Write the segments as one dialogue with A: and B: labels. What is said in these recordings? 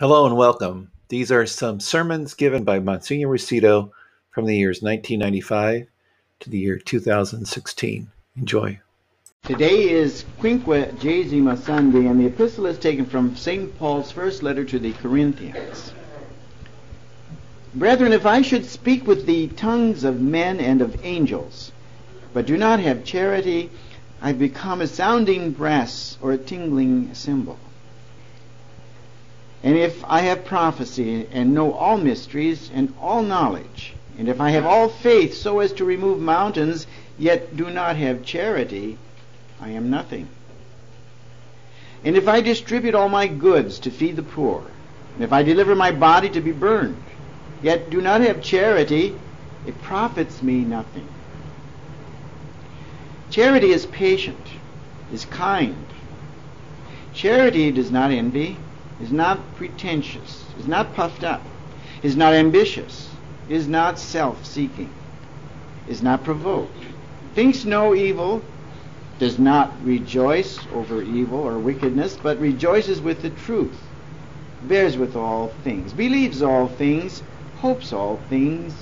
A: Hello and welcome. These are some sermons given by Monsignor Rusito from the years 1995 to the year 2016. Enjoy.
B: Today is Quinquagesima Sunday, and the epistle is taken from St. Paul's first letter to the Corinthians. Brethren, if I should speak with the tongues of men and of angels, but do not have charity, I become a sounding brass or a tingling cymbal. And if I have prophecy and know all mysteries and all knowledge, and if I have all faith so as to remove mountains, yet do not have charity, I am nothing. And if I distribute all my goods to feed the poor, and if I deliver my body to be burned, yet do not have charity, it profits me nothing. Charity is patient, is kind. Charity does not envy, is not pretentious, is not puffed up, is not ambitious, is not self seeking, is not provoked, thinks no evil, does not rejoice over evil or wickedness, but rejoices with the truth, bears with all things, believes all things, hopes all things,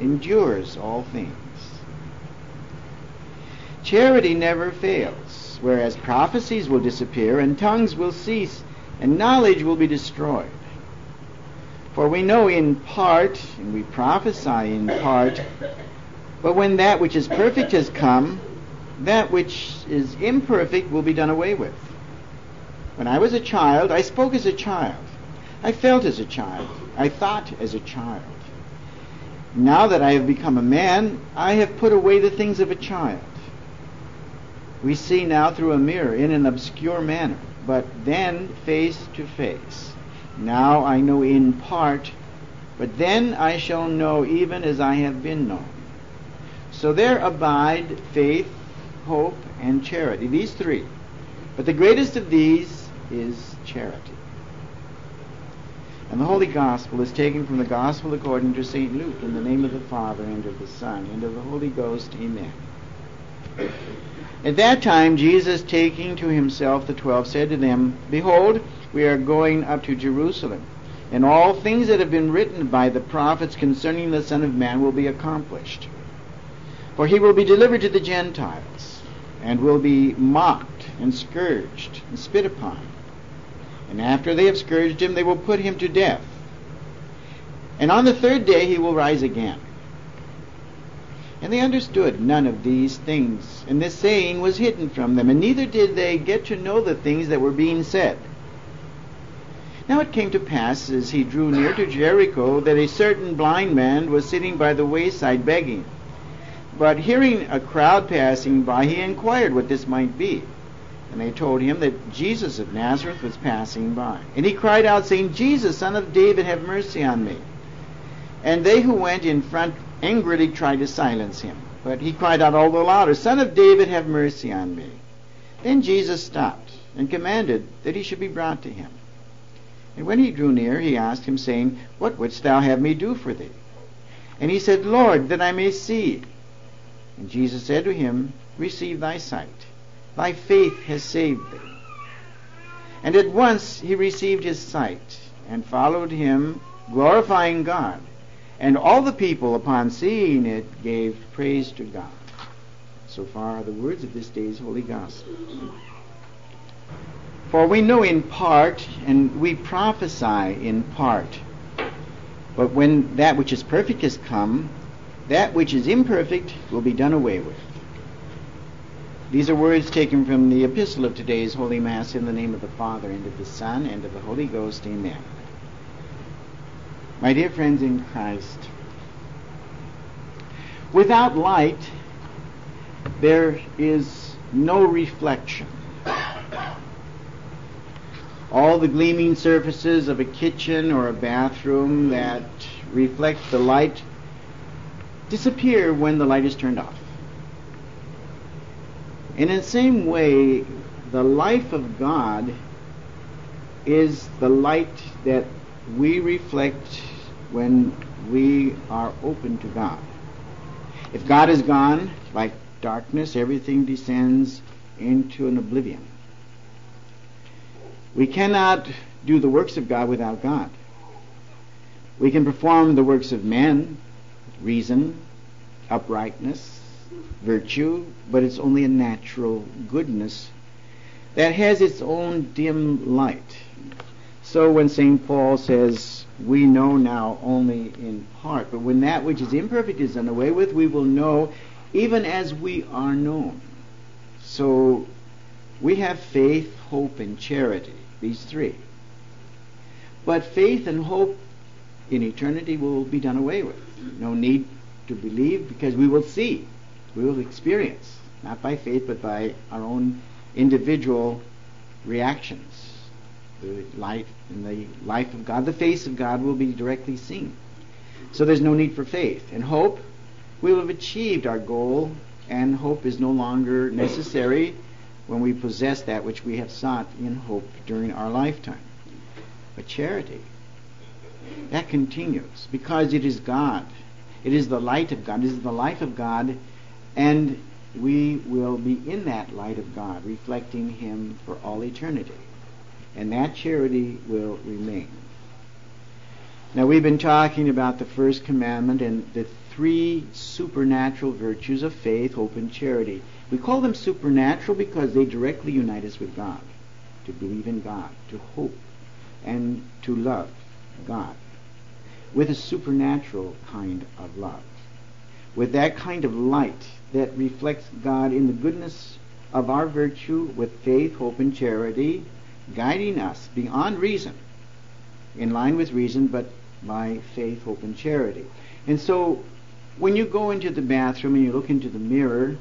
B: endures all things. Charity never fails, whereas prophecies will disappear and tongues will cease and knowledge will be destroyed. For we know in part, and we prophesy in part, but when that which is perfect has come, that which is imperfect will be done away with. When I was a child, I spoke as a child. I felt as a child. I thought as a child. Now that I have become a man, I have put away the things of a child. We see now through a mirror in an obscure manner, but then face to face. Now I know in part, but then I shall know even as I have been known. So there abide faith, hope, and charity. These three. But the greatest of these is charity. And the Holy Gospel is taken from the Gospel according to St. Luke, in the name of the Father, and of the Son, and of the Holy Ghost. Amen. At that time, Jesus, taking to himself the twelve, said to them, Behold, we are going up to Jerusalem, and all things that have been written by the prophets concerning the Son of Man will be accomplished. For he will be delivered to the Gentiles, and will be mocked, and scourged, and spit upon. And after they have scourged him, they will put him to death. And on the third day he will rise again. And they understood none of these things, and this saying was hidden from them, and neither did they get to know the things that were being said. Now it came to pass, as he drew near to Jericho, that a certain blind man was sitting by the wayside begging. But hearing a crowd passing by, he inquired what this might be. And they told him that Jesus of Nazareth was passing by. And he cried out, saying, Jesus, son of David, have mercy on me. And they who went in front angrily tried to silence him. But he cried out all the louder, Son of David, have mercy on me. Then Jesus stopped and commanded that he should be brought to him. And when he drew near, he asked him, saying, What wouldst thou have me do for thee? And he said, Lord, that I may see. And Jesus said to him, Receive thy sight. Thy faith has saved thee. And at once he received his sight, and followed him, glorifying God. And all the people, upon seeing it, gave praise to God. So far are the words of this day's Holy Gospel. For we know in part, and we prophesy in part. But when that which is perfect has come, that which is imperfect will be done away with. These are words taken from the epistle of today's Holy Mass in the name of the Father, and of the Son, and of the Holy Ghost. Amen. My dear friends in Christ, without light, there is no reflection. All the gleaming surfaces of a kitchen or a bathroom that reflect the light disappear when the light is turned off. And in the same way, the life of God is the light that we reflect when we are open to God. If God is gone, like darkness, everything descends into an oblivion. We cannot do the works of God without God. We can perform the works of men, reason, uprightness, virtue, but it's only a natural goodness that has its own dim light. So when St. Paul says, we know now only in part, but when that which is imperfect is done away with, we will know even as we are known. So we have faith, hope, and charity, these three. But faith and hope in eternity will be done away with. No need to believe because we will see, we will experience, not by faith but by our own individual reactions. The light in the life of God, the face of God will be directly seen. So there's no need for faith. And hope, we will have achieved our goal, and hope is no longer necessary when we possess that which we have sought in hope during our lifetime. But charity, that continues because it is God. It is the light of God. It is the life of God, and we will be in that light of God, reflecting Him for all eternity. And that charity will remain. Now, we've been talking about the first commandment and the three supernatural virtues of faith, hope, and charity. We call them supernatural because they directly unite us with God. To believe in God, to hope, and to love God with a supernatural kind of love. With that kind of light that reflects God in the goodness of our virtue with faith, hope, and charity, guiding us beyond reason, in line with reason, but by faith, hope, and charity. And so, when you go into the bathroom and you look into the mirror,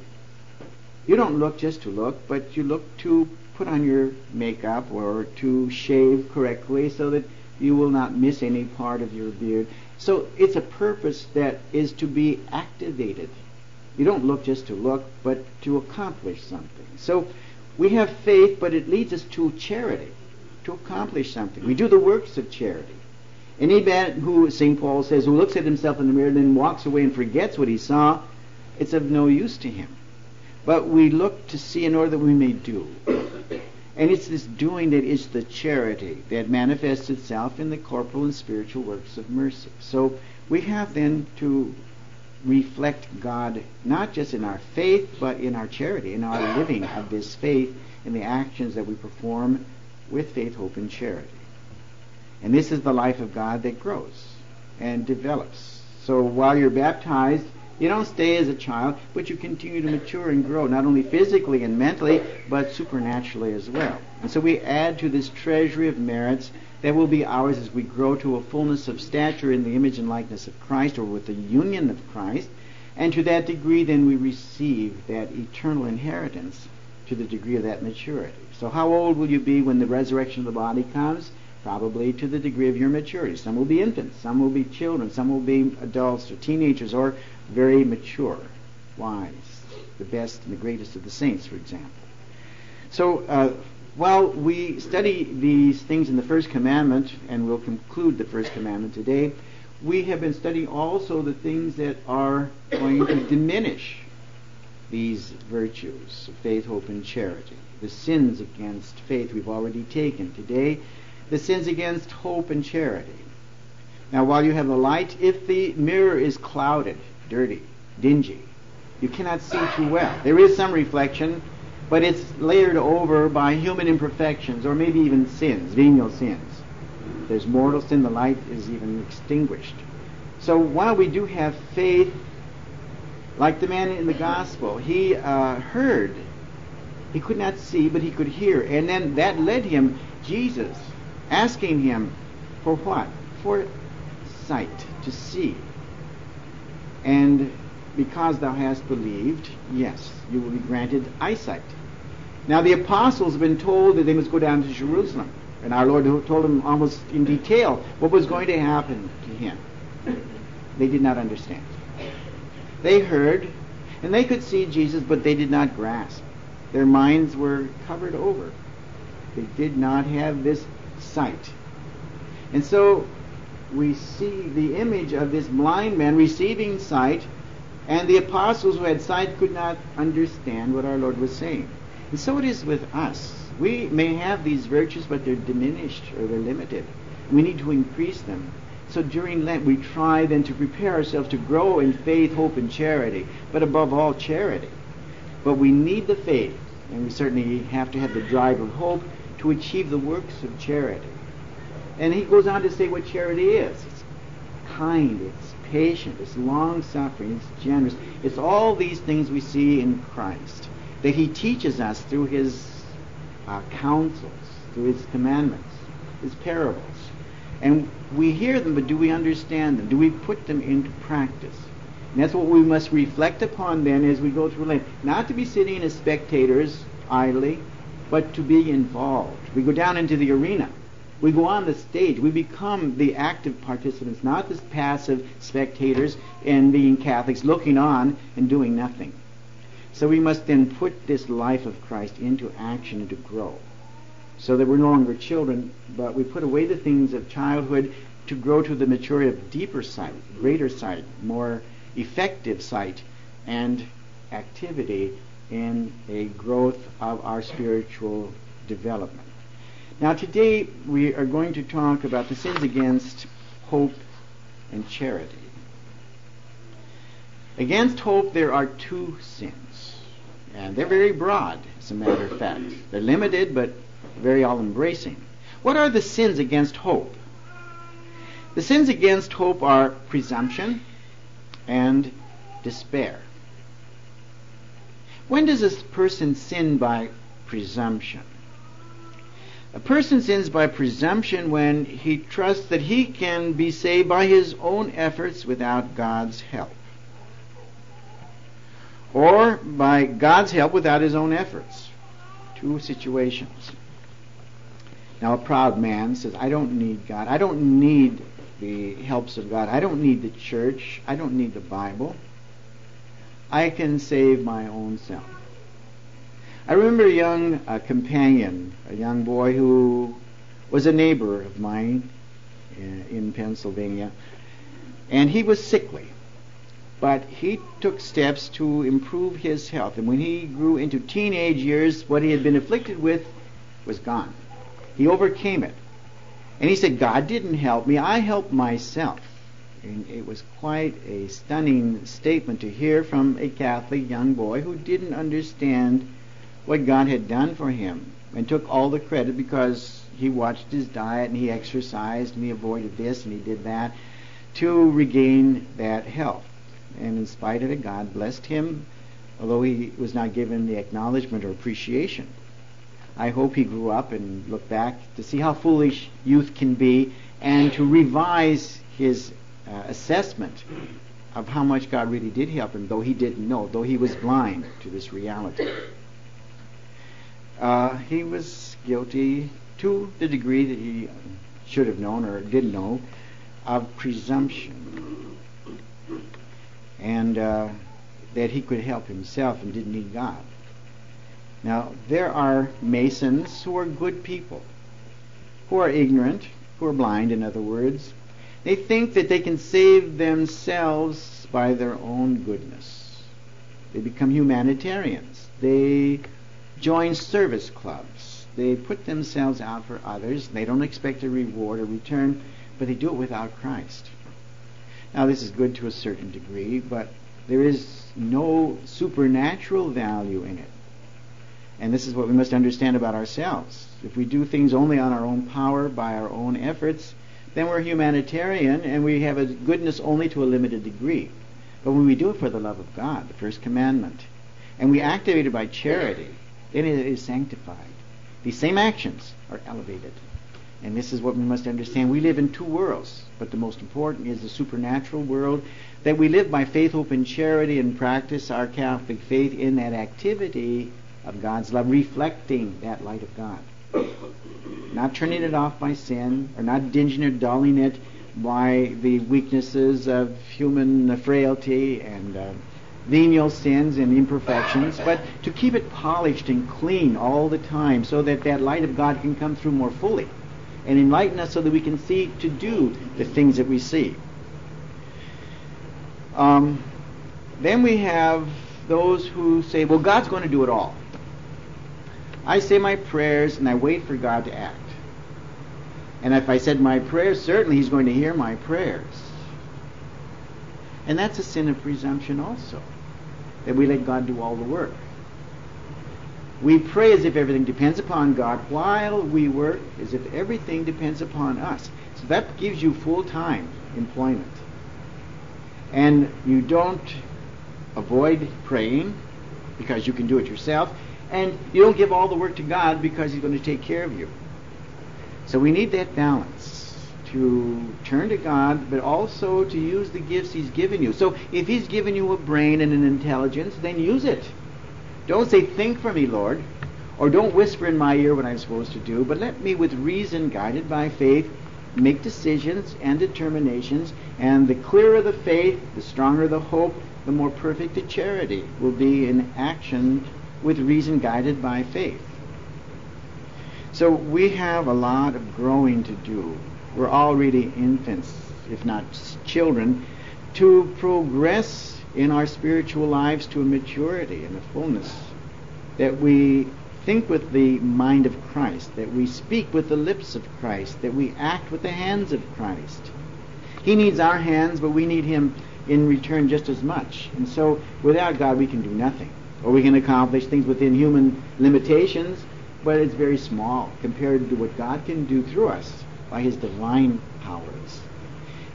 B: you don't look just to look, but you look to put on your makeup or to shave correctly so that you will not miss any part of your beard. So it's a purpose that is to be activated. You don't look just to look, but to accomplish something. So we have faith, but it leads us to charity, to accomplish something. We do the works of charity. Any man who, St. Paul says, who looks at himself in the mirror and then walks away and forgets what he saw, it's of no use to him. But we look to see in order that we may do. And it's this doing that is the charity that manifests itself in the corporal and spiritual works of mercy. So we have then to reflect God not just in our faith, but in our charity, in our living of this faith, in the actions that we perform with faith, hope, and charity. And this is the life of God that grows and develops. So while you're baptized, you don't stay as a child, but you continue to mature and grow, not only physically and mentally, but supernaturally as well. And so we add to this treasury of merits that will be ours as we grow to a fullness of stature in the image and likeness of Christ, or with the union of Christ. And to that degree, then we receive that eternal inheritance to the degree of that maturity. So, how old will you be when the resurrection of the body comes? Probably to the degree of your maturity. Some will be infants, some will be children, some will be adults or teenagers, or very mature, wise, the best and the greatest of the saints, for example. So, uh, while we study these things in the first commandment, and we'll conclude the first commandment today, we have been studying also the things that are going to diminish these virtues of faith, hope, and charity. The sins against faith we've already taken. Today, the sins against hope and charity. Now, while you have the light, if the mirror is clouded, dirty, dingy. You cannot see too well. There is some reflection, but it's layered over by human imperfections or maybe even sins, venial sins. There's mortal sin, the light is even extinguished. So while we do have faith, like the man in the gospel, he uh, heard. He could not see, but he could hear. And then that led him, Jesus, asking him for what? For sight, to see. And because thou hast believed, yes, you will be granted eyesight. Now the apostles have been told that they must go down to Jerusalem. And our Lord told them almost in detail what was going to happen to him. They did not understand. They heard, and they could see Jesus, but they did not grasp. Their minds were covered over. They did not have this sight. And so we see the image of this blind man receiving sight, and the apostles who had sight could not understand what our Lord was saying. And so it is with us. We may have these virtues, but they're diminished or they're limited. We need to increase them. So during Lent, we try then to prepare ourselves to grow in faith, hope, and charity, but above all, charity. But we need the faith, and we certainly have to have the drive of hope to achieve the works of charity. And he goes on to say what charity is it's kind, it's patient, it's long suffering, it's generous. It's all these things we see in Christ that he teaches us through his uh, counsels, through his commandments, his parables. And we hear them, but do we understand them? Do we put them into practice? And that's what we must reflect upon then as we go through life. Not to be sitting as spectators idly, but to be involved. We go down into the arena. We go on the stage. We become the active participants, not the passive spectators and being Catholics looking on and doing nothing. So we must then put this life of Christ into action and to grow so that we're no longer children, but we put away the things of childhood to grow to the maturity of deeper sight, greater sight, more effective sight, and activity in a growth of our spiritual development. Now, today we are going to talk about the sins against hope and charity. Against hope, there are two sins, and they're very broad, as a matter of fact. They're limited, but very all embracing. What are the sins against hope? The sins against hope are presumption and despair. When does a person sin by presumption? A person sins by presumption when he trusts that he can be saved by his own efforts without God's help. Or by God's help without his own efforts. Two situations. Now, a proud man says, I don't need God. I don't need the helps of God. I don't need the church. I don't need the Bible. I can save my own self. I remember a young uh, companion, a young boy who was a neighbor of mine in, in Pennsylvania, and he was sickly. But he took steps to improve his health. And when he grew into teenage years, what he had been afflicted with was gone. He overcame it. And he said, God didn't help me, I helped myself. And it was quite a stunning statement to hear from a Catholic young boy who didn't understand what God had done for him and took all the credit because he watched his diet and he exercised and he avoided this and he did that to regain that health. And in spite of it, God blessed him, although he was not given the acknowledgement or appreciation. I hope he grew up and looked back to see how foolish youth can be and to revise his uh, assessment of how much God really did help him, though he didn't know, though he was blind to this reality. Uh, he was guilty to the degree that he should have known or did know of presumption and uh, that he could help himself and didn't need God. Now, there are Masons who are good people, who are ignorant, who are blind, in other words. They think that they can save themselves by their own goodness. They become humanitarians. They join service clubs. They put themselves out for others. They don't expect a reward or return, but they do it without Christ. Now, this is good to a certain degree, but there is no supernatural value in it. And this is what we must understand about ourselves. If we do things only on our own power, by our own efforts, then we're humanitarian and we have a goodness only to a limited degree. But when we do it for the love of God, the first commandment, and we activate it by charity, then it is sanctified. These same actions are elevated. And this is what we must understand. We live in two worlds, but the most important is the supernatural world that we live by faith, hope, and charity and practice our Catholic faith in that activity of God's love, reflecting that light of God. Not turning it off by sin, or not dinging or dulling it by the weaknesses of human frailty and uh, venial sins and imperfections, but to keep it polished and clean all the time so that that light of God can come through more fully and enlighten us so that we can see to do the things that we see. Um, then we have those who say, well, God's going to do it all. I say my prayers and I wait for God to act. And if I said my prayers, certainly He's going to hear my prayers. And that's a sin of presumption also, that we let God do all the work. We pray as if everything depends upon God while we work as if everything depends upon us. So that gives you full time employment. And you don't avoid praying because you can do it yourself. And you don't give all the work to God because He's going to take care of you. So we need that balance to turn to God, but also to use the gifts He's given you. So if He's given you a brain and an intelligence, then use it. Don't say, Think for me, Lord, or don't whisper in my ear what I'm supposed to do, but let me, with reason, guided by faith, make decisions and determinations. And the clearer the faith, the stronger the hope, the more perfect the charity will be in action with reason guided by faith. So we have a lot of growing to do. We're already infants, if not children, to progress in our spiritual lives to a maturity and a fullness. That we think with the mind of Christ, that we speak with the lips of Christ, that we act with the hands of Christ. He needs our hands, but we need Him in return just as much. And so without God, we can do nothing. Or we can accomplish things within human limitations, but it's very small compared to what God can do through us by His divine powers.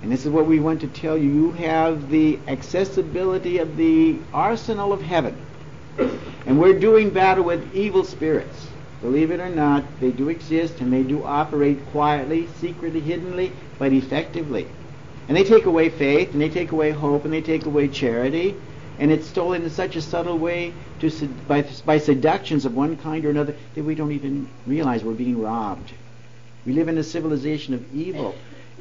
B: And this is what we want to tell you. You have the accessibility of the arsenal of heaven. And we're doing battle with evil spirits. Believe it or not, they do exist and they do operate quietly, secretly, hiddenly, but effectively. And they take away faith, and they take away hope, and they take away charity, and it's stolen in such a subtle way to, by, by seductions of one kind or another that we don't even realize we're being robbed. We live in a civilization of evil.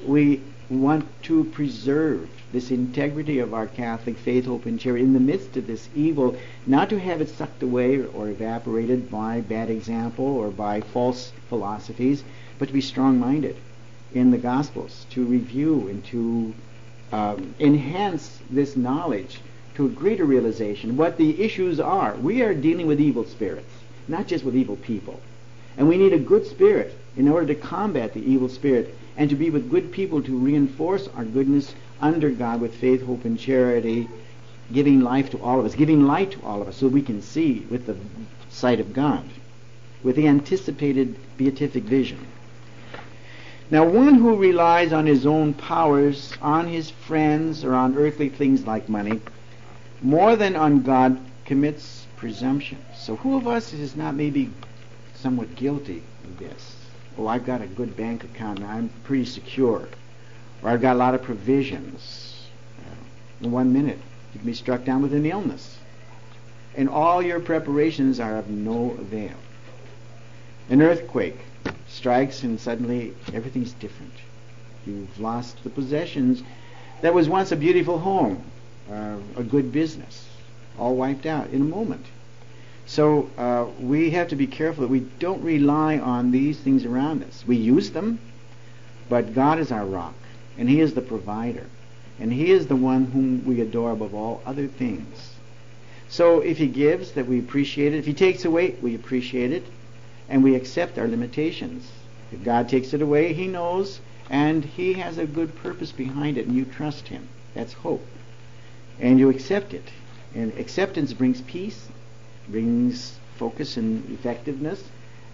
B: We want to preserve this integrity of our Catholic faith, hope, and charity in the midst of this evil, not to have it sucked away or evaporated by bad example or by false philosophies, but to be strong minded in the Gospels, to review and to um, enhance this knowledge to a greater realization what the issues are. We are dealing with evil spirits, not just with evil people. And we need a good spirit in order to combat the evil spirit and to be with good people to reinforce our goodness under God with faith, hope, and charity, giving life to all of us, giving light to all of us so we can see with the sight of God, with the anticipated beatific vision. Now, one who relies on his own powers, on his friends, or on earthly things like money, more than on God, commits presumption. So, who of us is not maybe somewhat guilty of this? Oh, I've got a good bank account, and I'm pretty secure. Or I've got a lot of provisions. In one minute, you can be struck down with an illness. And all your preparations are of no avail. An earthquake strikes, and suddenly everything's different. You've lost the possessions that was once a beautiful home, uh, a good business, all wiped out in a moment. So uh, we have to be careful that we don't rely on these things around us. We use them, but God is our rock, and He is the provider, and He is the one whom we adore above all other things. So if He gives, that we appreciate it. If He takes away, we appreciate it, and we accept our limitations. If God takes it away, He knows, and He has a good purpose behind it, and you trust Him. That's hope. And you accept it. And acceptance brings peace, brings focus and effectiveness,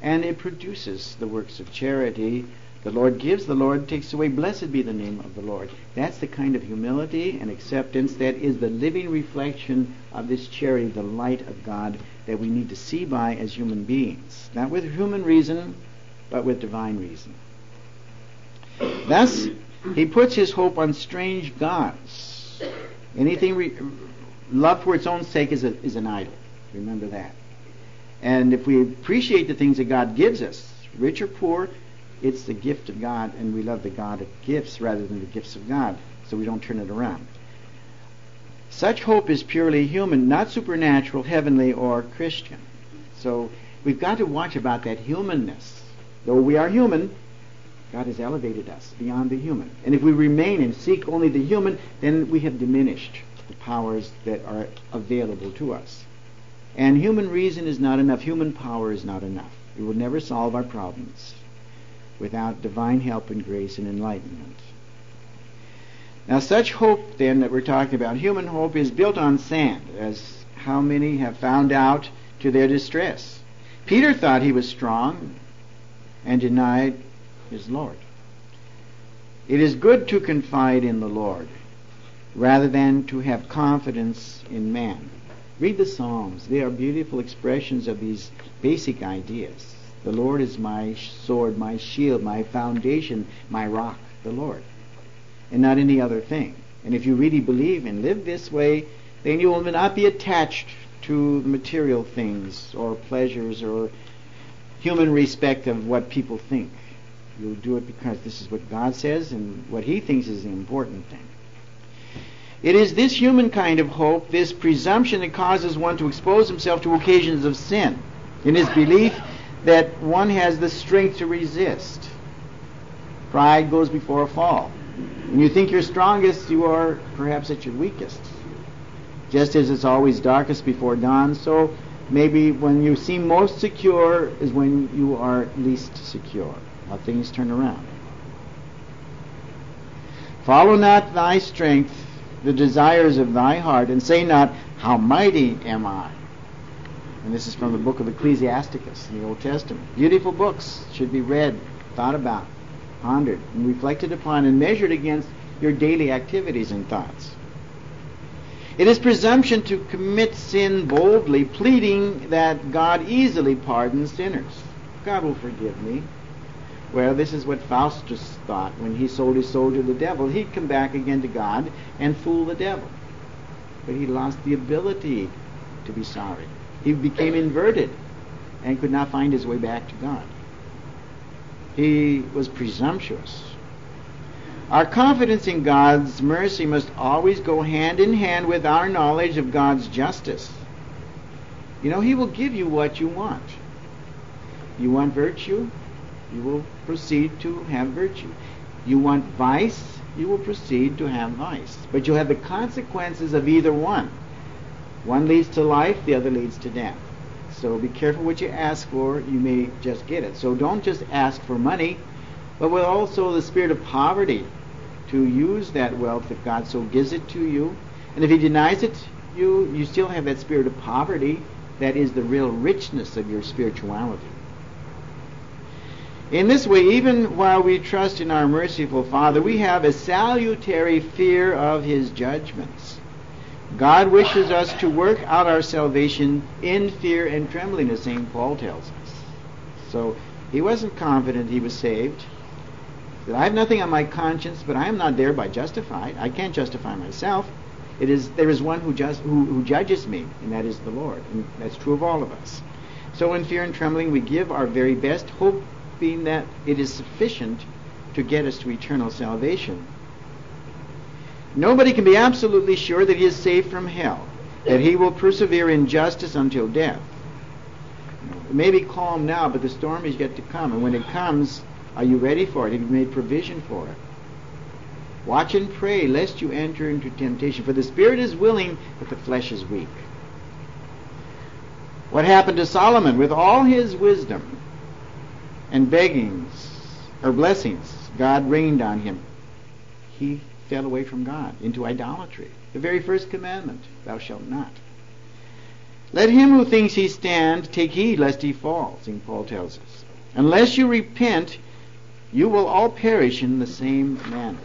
B: and it produces the works of charity. The Lord gives, the Lord takes away. Blessed be the name of the Lord. That's the kind of humility and acceptance that is the living reflection of this charity, the light of God that we need to see by as human beings. Not with human reason, but with divine reason. Thus, he puts his hope on strange gods. Anything re- love for its own sake is, a, is an idol. Remember that. And if we appreciate the things that God gives us, rich or poor, it's the gift of God, and we love the God of gifts rather than the gifts of God, so we don't turn it around. Such hope is purely human, not supernatural, heavenly, or Christian. So we've got to watch about that humanness. Though we are human, God has elevated us beyond the human. And if we remain and seek only the human, then we have diminished the powers that are available to us. And human reason is not enough. Human power is not enough. It will never solve our problems without divine help and grace and enlightenment. Now, such hope, then, that we're talking about, human hope, is built on sand, as how many have found out to their distress. Peter thought he was strong and denied his Lord. It is good to confide in the Lord rather than to have confidence in man. Read the Psalms. They are beautiful expressions of these basic ideas. The Lord is my sword, my shield, my foundation, my rock, the Lord, and not any other thing. And if you really believe and live this way, then you will not be attached to material things or pleasures or human respect of what people think. You'll do it because this is what God says and what He thinks is the important thing. It is this human kind of hope, this presumption that causes one to expose himself to occasions of sin, in his belief that one has the strength to resist. Pride goes before a fall. When you think you're strongest, you are perhaps at your weakest. Just as it's always darkest before dawn, so maybe when you seem most secure is when you are least secure. How things turn around. Follow not thy strength, the desires of thy heart, and say not, How mighty am I? And this is from the book of Ecclesiasticus in the Old Testament. Beautiful books should be read, thought about, pondered, and reflected upon, and measured against your daily activities and thoughts. It is presumption to commit sin boldly, pleading that God easily pardons sinners. God will forgive me. Well, this is what Faustus thought when he sold his soul to the devil. He'd come back again to God and fool the devil. But he lost the ability to be sorry. He became inverted and could not find his way back to God. He was presumptuous. Our confidence in God's mercy must always go hand in hand with our knowledge of God's justice. You know, He will give you what you want. You want virtue? You will proceed to have virtue. You want vice? You will proceed to have vice. But you'll have the consequences of either one. One leads to life, the other leads to death. So be careful what you ask for. You may just get it. So don't just ask for money, but with also the spirit of poverty to use that wealth if God so gives it to you. And if He denies it you, you still have that spirit of poverty that is the real richness of your spirituality. In this way, even while we trust in our merciful Father, we have a salutary fear of His judgments. God wishes us to work out our salvation in fear and trembling, as St. Paul tells us. So he wasn't confident he was saved. That I have nothing on my conscience, but I am not thereby justified. I can't justify myself. It is there is one who, just, who, who judges me, and that is the Lord. And that's true of all of us. So in fear and trembling, we give our very best, hoping that it is sufficient to get us to eternal salvation. Nobody can be absolutely sure that he is safe from hell, that he will persevere in justice until death. It may be calm now, but the storm is yet to come. And when it comes, are you ready for it? Have you made provision for it? Watch and pray lest you enter into temptation. For the spirit is willing, but the flesh is weak. What happened to Solomon with all his wisdom and beggings or blessings? God rained on him. He fell away from God into idolatry. The very first commandment, thou shalt not. Let him who thinks he stand take heed lest he fall, St. Paul tells us. Unless you repent, you will all perish in the same manner.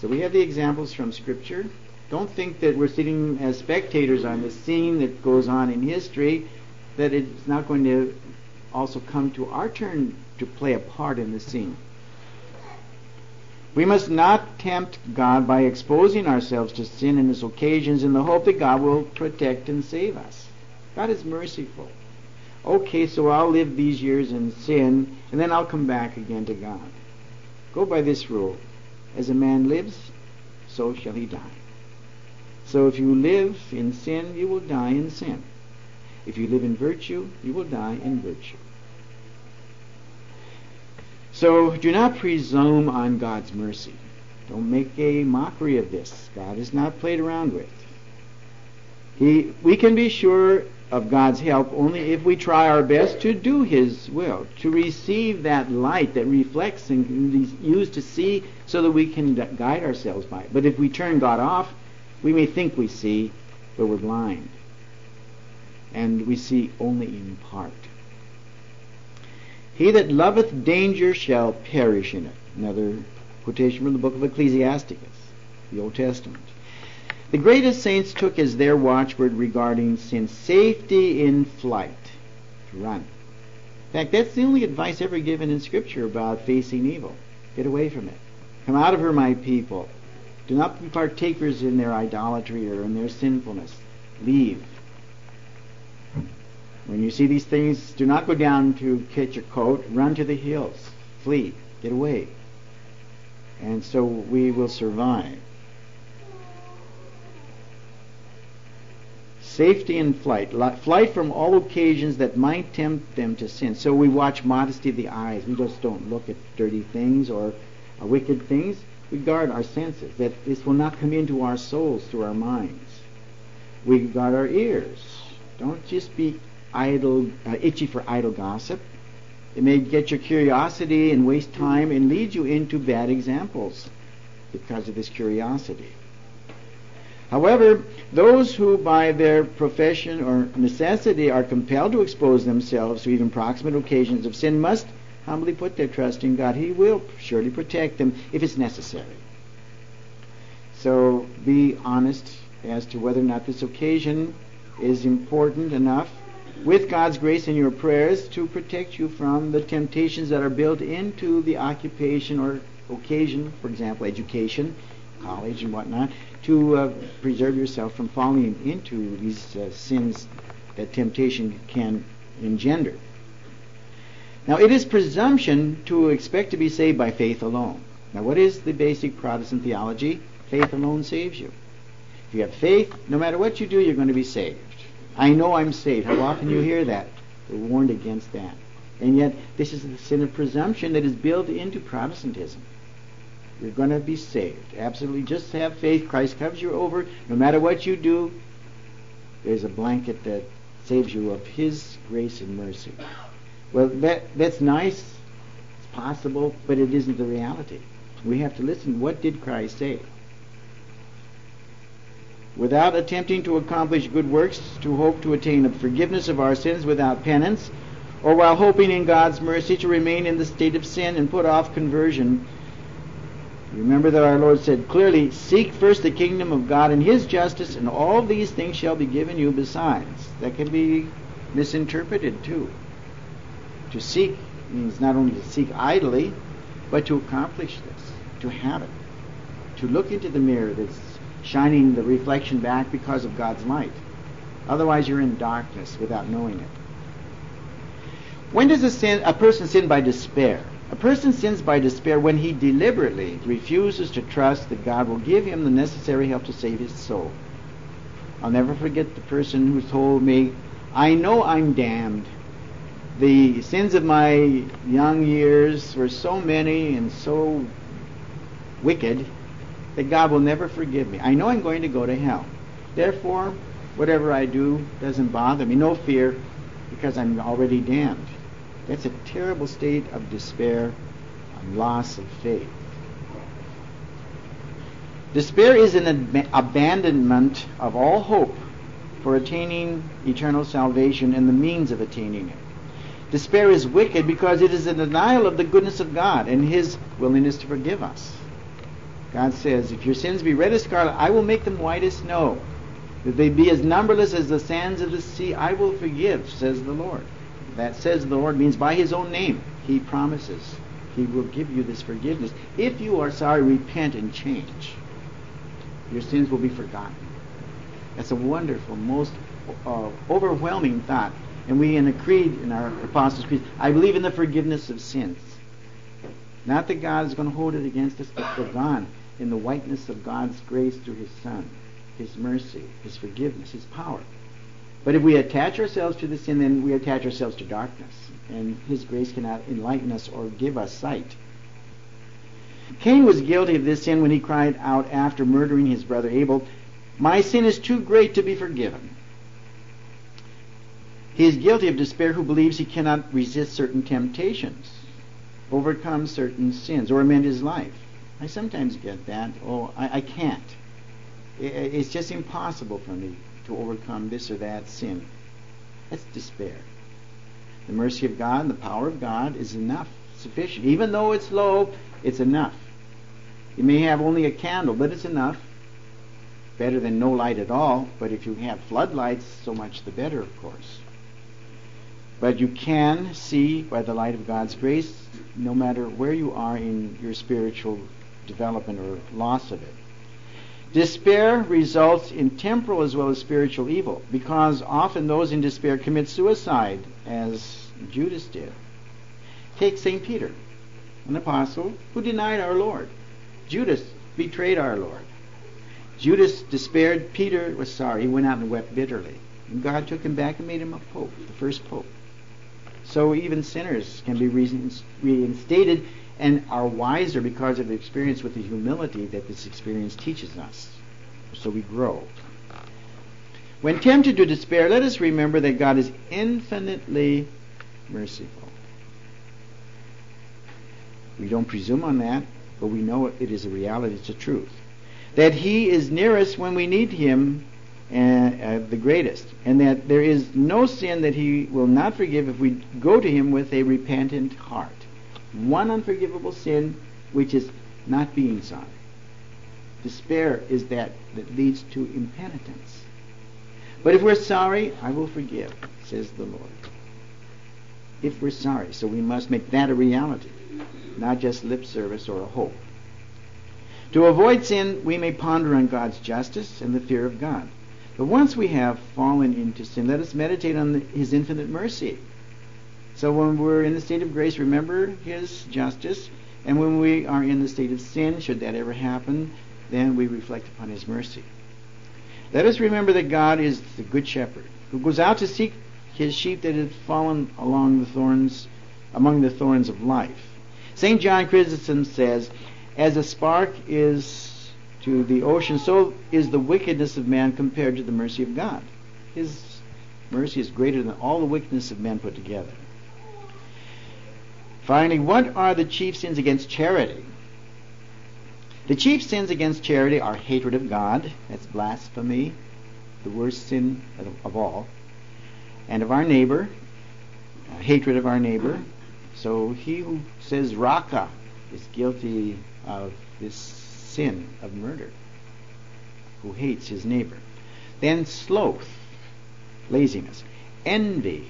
B: So we have the examples from Scripture. Don't think that we're sitting as spectators on the scene that goes on in history, that it's not going to also come to our turn to play a part in the scene. We must not tempt God by exposing ourselves to sin and its occasions in the hope that God will protect and save us. God is merciful. Okay, so I'll live these years in sin, and then I'll come back again to God. Go by this rule. As a man lives, so shall he die. So if you live in sin, you will die in sin. If you live in virtue, you will die in virtue. So do not presume on God's mercy. Don't make a mockery of this. God is not played around with. He, we can be sure of God's help only if we try our best to do His will, to receive that light that reflects and is used to see so that we can guide ourselves by it. But if we turn God off, we may think we see, but we're blind. And we see only in part. He that loveth danger shall perish in it. Another quotation from the book of Ecclesiasticus, the Old Testament. The greatest saints took as their watchword regarding sin safety in flight, to run. In fact, that's the only advice ever given in Scripture about facing evil. Get away from it. Come out of her, my people. Do not be partakers in their idolatry or in their sinfulness. Leave. When you see these things, do not go down to catch a coat. Run to the hills. Flee. Get away. And so we will survive. Safety in flight. Flight from all occasions that might tempt them to sin. So we watch modesty of the eyes. We just don't look at dirty things or uh, wicked things. We guard our senses, that this will not come into our souls through our minds. We guard our ears. Don't just be idle, uh, itchy for idle gossip. It may get your curiosity and waste time and lead you into bad examples because of this curiosity. However, those who by their profession or necessity are compelled to expose themselves to even proximate occasions of sin must humbly put their trust in God. He will surely protect them if it's necessary. So be honest as to whether or not this occasion is important enough with God's grace in your prayers to protect you from the temptations that are built into the occupation or occasion, for example, education, college, and whatnot, to uh, preserve yourself from falling into these uh, sins that temptation can engender. Now, it is presumption to expect to be saved by faith alone. Now, what is the basic Protestant theology? Faith alone saves you. If you have faith, no matter what you do, you're going to be saved. I know I'm saved. How often you hear that? We're warned against that. And yet, this is the sin of presumption that is built into Protestantism. You're going to be saved. Absolutely. Just have faith. Christ covers you over. No matter what you do, there's a blanket that saves you of His grace and mercy. Well, that, that's nice. It's possible, but it isn't the reality. We have to listen. What did Christ say? Without attempting to accomplish good works, to hope to attain the forgiveness of our sins without penance, or while hoping in God's mercy to remain in the state of sin and put off conversion, Remember that our Lord said clearly, Seek first the kingdom of God and His justice, and all these things shall be given you besides. That can be misinterpreted too. To seek means not only to seek idly, but to accomplish this, to have it, to look into the mirror that's shining the reflection back because of God's light. Otherwise, you're in darkness without knowing it. When does a, sin, a person sin by despair? A person sins by despair when he deliberately refuses to trust that God will give him the necessary help to save his soul. I'll never forget the person who told me, I know I'm damned. The sins of my young years were so many and so wicked that God will never forgive me. I know I'm going to go to hell. Therefore, whatever I do doesn't bother me. No fear, because I'm already damned. That's a terrible state of despair and loss of faith. Despair is an ab- abandonment of all hope for attaining eternal salvation and the means of attaining it. Despair is wicked because it is a denial of the goodness of God and His willingness to forgive us. God says, If your sins be red as scarlet, I will make them white as snow. If they be as numberless as the sands of the sea, I will forgive, says the Lord. That says the Lord means by his own name. He promises he will give you this forgiveness. If you are sorry, repent and change. Your sins will be forgotten. That's a wonderful, most uh, overwhelming thought. And we in the creed, in our Apostles' Creed, I believe in the forgiveness of sins. Not that God is going to hold it against us, but they're gone in the whiteness of God's grace through His Son, His mercy, His forgiveness, His power. But if we attach ourselves to the sin, then we attach ourselves to darkness. And His grace cannot enlighten us or give us sight. Cain was guilty of this sin when he cried out after murdering his brother Abel, My sin is too great to be forgiven. He is guilty of despair who believes he cannot resist certain temptations, overcome certain sins, or amend his life. I sometimes get that. Oh, I, I can't. It's just impossible for me to overcome this or that sin. That's despair. The mercy of God and the power of God is enough, sufficient. Even though it's low, it's enough. You may have only a candle, but it's enough. Better than no light at all, but if you have floodlights, so much the better, of course. But you can see by the light of God's grace, no matter where you are in your spiritual development or loss of it. Despair results in temporal as well as spiritual evil because often those in despair commit suicide, as Judas did. Take St. Peter, an apostle who denied our Lord. Judas betrayed our Lord. Judas despaired. Peter was sorry. He went out and wept bitterly. And God took him back and made him a pope, the first pope. So even sinners can be reinstated and are wiser because of the experience with the humility that this experience teaches us. So we grow. When tempted to despair, let us remember that God is infinitely merciful. We don't presume on that, but we know it is a reality, it's a truth. That He is nearest when we need Him and, uh, the greatest, and that there is no sin that He will not forgive if we go to Him with a repentant heart. One unforgivable sin, which is not being sorry. Despair is that that leads to impenitence. But if we're sorry, I will forgive, says the Lord. If we're sorry, so we must make that a reality, not just lip service or a hope. To avoid sin, we may ponder on God's justice and the fear of God. But once we have fallen into sin, let us meditate on the, His infinite mercy. So when we're in the state of grace, remember His justice. And when we are in the state of sin, should that ever happen, then we reflect upon His mercy. Let us remember that God is the Good Shepherd who goes out to seek His sheep that have fallen along the thorns, among the thorns of life. St. John Chrysostom says, As a spark is to the ocean, so is the wickedness of man compared to the mercy of God. His mercy is greater than all the wickedness of men put together. Finally, what are the chief sins against charity? The chief sins against charity are hatred of God, that's blasphemy, the worst sin of all, and of our neighbor, uh, hatred of our neighbor. So he who says Raca is guilty of this sin of murder, who hates his neighbor. Then sloth, laziness, envy,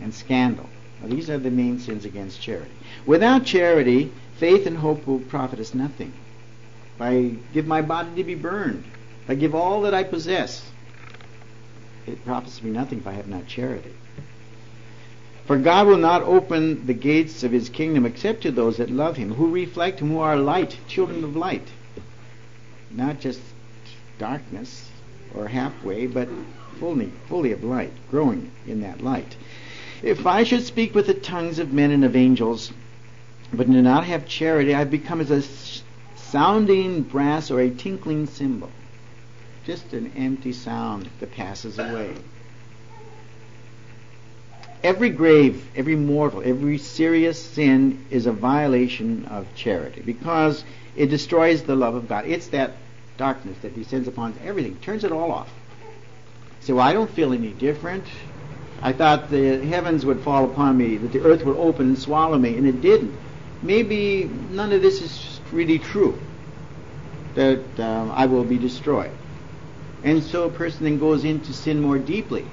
B: and scandal. These are the main sins against charity. Without charity, faith and hope will profit us nothing. If I give my body to be burned, if I give all that I possess, it profits me nothing if I have not charity. For God will not open the gates of his kingdom except to those that love him, who reflect him, who are light, children of light. Not just darkness or halfway, but fully, fully of light, growing in that light. If I should speak with the tongues of men and of angels, but do not have charity, I've become as a sounding brass or a tinkling cymbal. Just an empty sound that passes away every grave, every mortal, every serious sin is a violation of charity because it destroys the love of God. It's that darkness that descends upon everything, turns it all off. So well, I don't feel any different. I thought the heavens would fall upon me, that the earth would open and swallow me, and it didn't. Maybe none of this is really true, that um, I will be destroyed. And so a person then goes into sin more deeply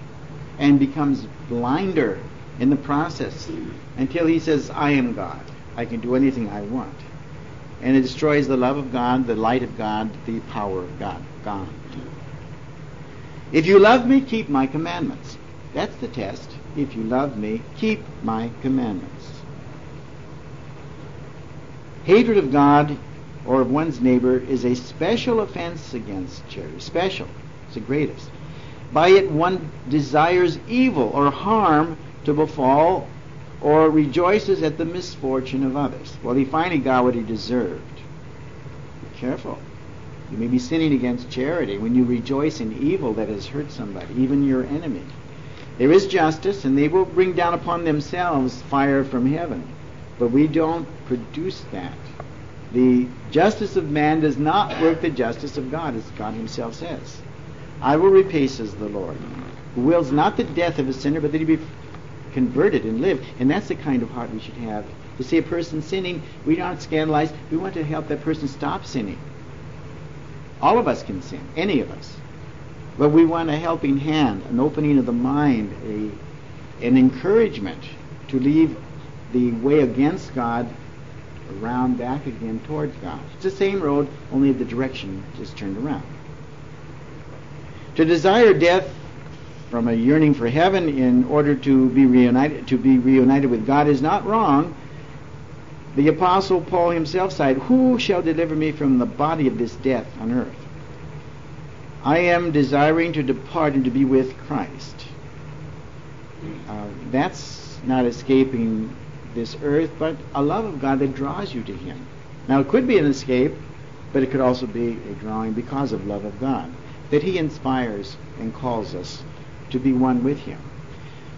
B: and becomes blinder in the process until he says, I am God. I can do anything I want. And it destroys the love of God, the light of God, the power of God. God. If you love me, keep my commandments. That's the test. If you love me, keep my commandments. Hatred of God or of one's neighbor is a special offense against charity. Special. It's the greatest. By it one desires evil or harm to befall or rejoices at the misfortune of others. Well, he finally got what he deserved. Be careful. You may be sinning against charity when you rejoice in evil that has hurt somebody, even your enemy. There is justice, and they will bring down upon themselves fire from heaven. But we don't produce that. The justice of man does not work the justice of God, as God Himself says. I will repay, says the Lord, who wills not the death of a sinner, but that he be converted and live. And that's the kind of heart we should have. To see a person sinning, we don't scandalize. We want to help that person stop sinning. All of us can sin, any of us. But we want a helping hand, an opening of the mind, a, an encouragement to leave the way against God around back again towards God. It's the same road, only the direction is turned around. To desire death from a yearning for heaven in order to be reunited to be reunited with God is not wrong. The apostle Paul himself said, "Who shall deliver me from the body of this death on earth?" I am desiring to depart and to be with Christ. Uh, that's not escaping this earth, but a love of God that draws you to Him. Now, it could be an escape, but it could also be a drawing because of love of God, that He inspires and calls us to be one with Him.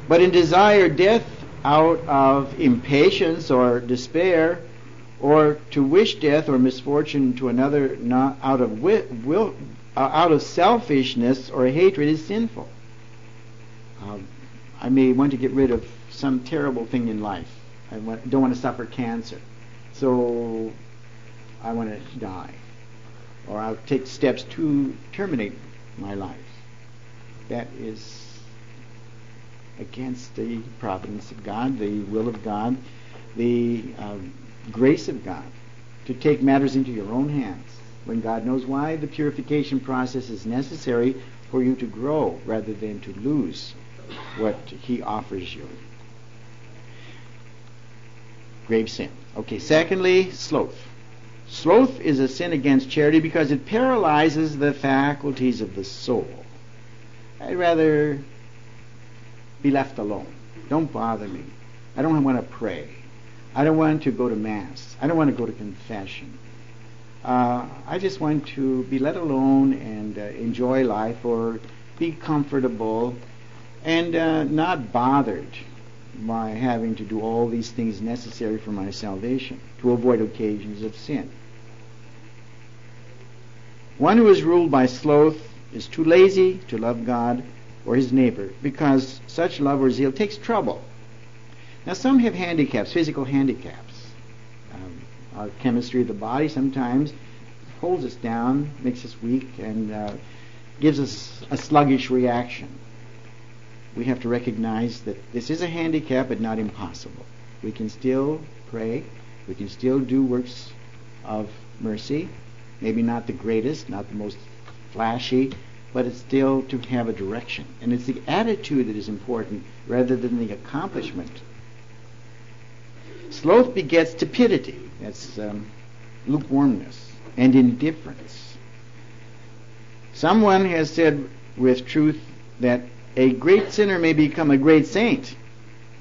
B: But in desire death out of impatience or despair, or to wish death or misfortune to another not out of will, will uh, out of selfishness or hatred is sinful. Um, I may want to get rid of some terrible thing in life. I want, don't want to suffer cancer, so I want to die, or I'll take steps to terminate my life. That is against the providence of God, the will of God, the uh, grace of God, to take matters into your own hands when God knows why the purification process is necessary for you to grow rather than to lose what He offers you. Grave sin. Okay, secondly, sloth. Sloth is a sin against charity because it paralyzes the faculties of the soul. I'd rather be left alone. Don't bother me. I don't want to pray. I don't want to go to Mass. I don't want to go to confession. Uh, I just want to be let alone and uh, enjoy life or be comfortable and uh, not bothered by having to do all these things necessary for my salvation to avoid occasions of sin. One who is ruled by sloth is too lazy to love God or his neighbor because such love or zeal takes trouble. Now, some have handicaps, physical handicaps. Our chemistry of the body sometimes holds us down, makes us weak, and uh, gives us a sluggish reaction. We have to recognize that this is a handicap, but not impossible. We can still pray. We can still do works of mercy. Maybe not the greatest, not the most flashy, but it's still to have a direction. And it's the attitude that is important rather than the accomplishment. Sloth begets tepidity. That's um, lukewarmness and indifference. Someone has said with truth that a great sinner may become a great saint,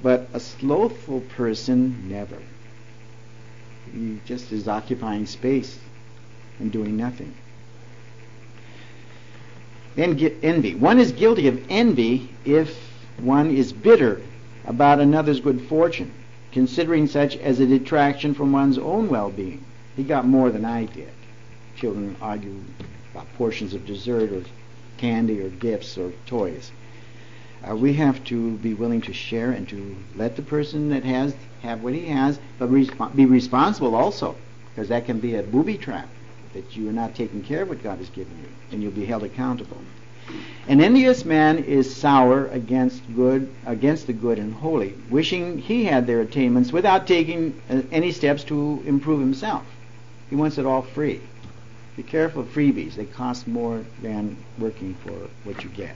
B: but a slothful person never. He just is occupying space and doing nothing. Then envy. One is guilty of envy if one is bitter about another's good fortune, considering such as a detraction from one's own well-being. He got more than I did. Children argue about portions of dessert or candy or gifts or toys. Uh, we have to be willing to share and to let the person that has have what he has, but resp- be responsible also, because that can be a booby trap that you are not taking care of what God has given you, and you'll be held accountable. An envious man is sour against good, against the good and holy, wishing he had their attainments without taking uh, any steps to improve himself. He wants it all free. Be careful of freebies; they cost more than working for what you get.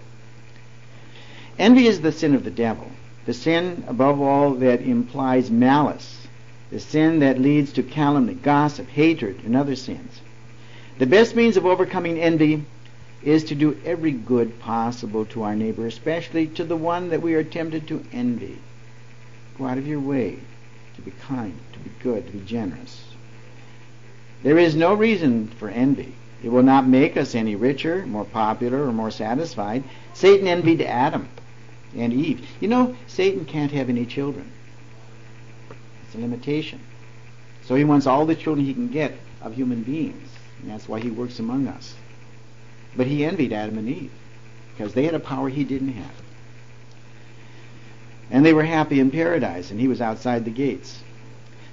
B: Envy is the sin of the devil, the sin above all that implies malice, the sin that leads to calumny, gossip, hatred, and other sins. The best means of overcoming envy is to do every good possible to our neighbor, especially to the one that we are tempted to envy. Go out of your way to be kind, to be good, to be generous. There is no reason for envy. It will not make us any richer, more popular, or more satisfied. Satan envied Adam. and Eve. You know, Satan can't have any children. It's a limitation. So he wants all the children he can get of human beings. And that's why he works among us. But he envied Adam and Eve because they had a power he didn't have. And they were happy in paradise, and he was outside the gates.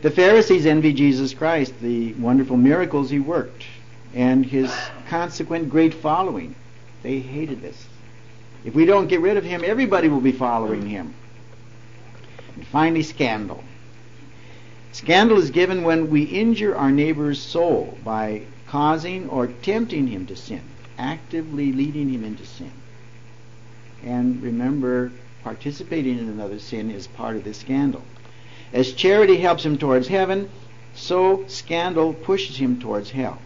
B: The Pharisees envied Jesus Christ, the wonderful miracles he worked, and his consequent great following. They hated this. If we don't get rid of him, everybody will be following him. And finally, scandal. Scandal is given when we injure our neighbor's soul by causing or tempting him to sin, actively leading him into sin. And remember, participating in another sin is part of the scandal. As charity helps him towards heaven, so scandal pushes him towards hell.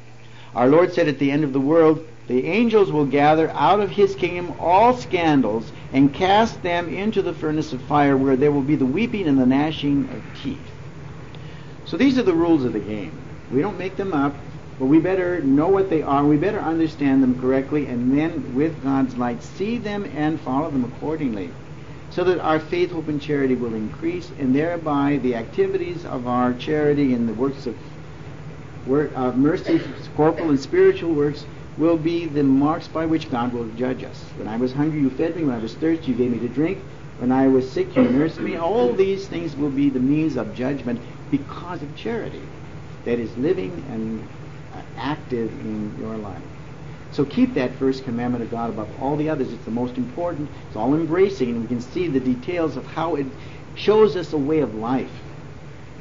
B: Our Lord said at the end of the world, the angels will gather out of his kingdom all scandals and cast them into the furnace of fire where there will be the weeping and the gnashing of teeth. So these are the rules of the game. We don't make them up, but we better know what they are. We better understand them correctly and then, with God's light, see them and follow them accordingly so that our faith, hope, and charity will increase, and thereby the activities of our charity and the works of, work, of mercy, corporal and spiritual works, will be the marks by which God will judge us. When I was hungry, you fed me. When I was thirsty, you gave me to drink. When I was sick, you nursed me. All these things will be the means of judgment because of charity that is living and active in your life. So keep that first commandment of God above all the others. It's the most important. It's all embracing, and we can see the details of how it shows us a way of life.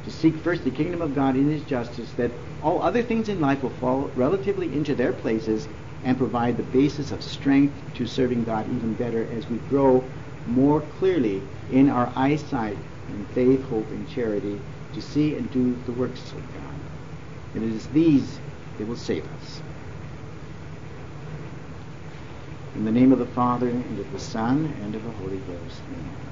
B: To seek first the kingdom of God in His justice, that all other things in life will fall relatively into their places and provide the basis of strength to serving God even better as we grow more clearly in our eyesight in faith, hope, and charity to see and do the works of God. And it is these that will save us. In the name of the Father, and of the Son, and of the Holy Ghost. Amen.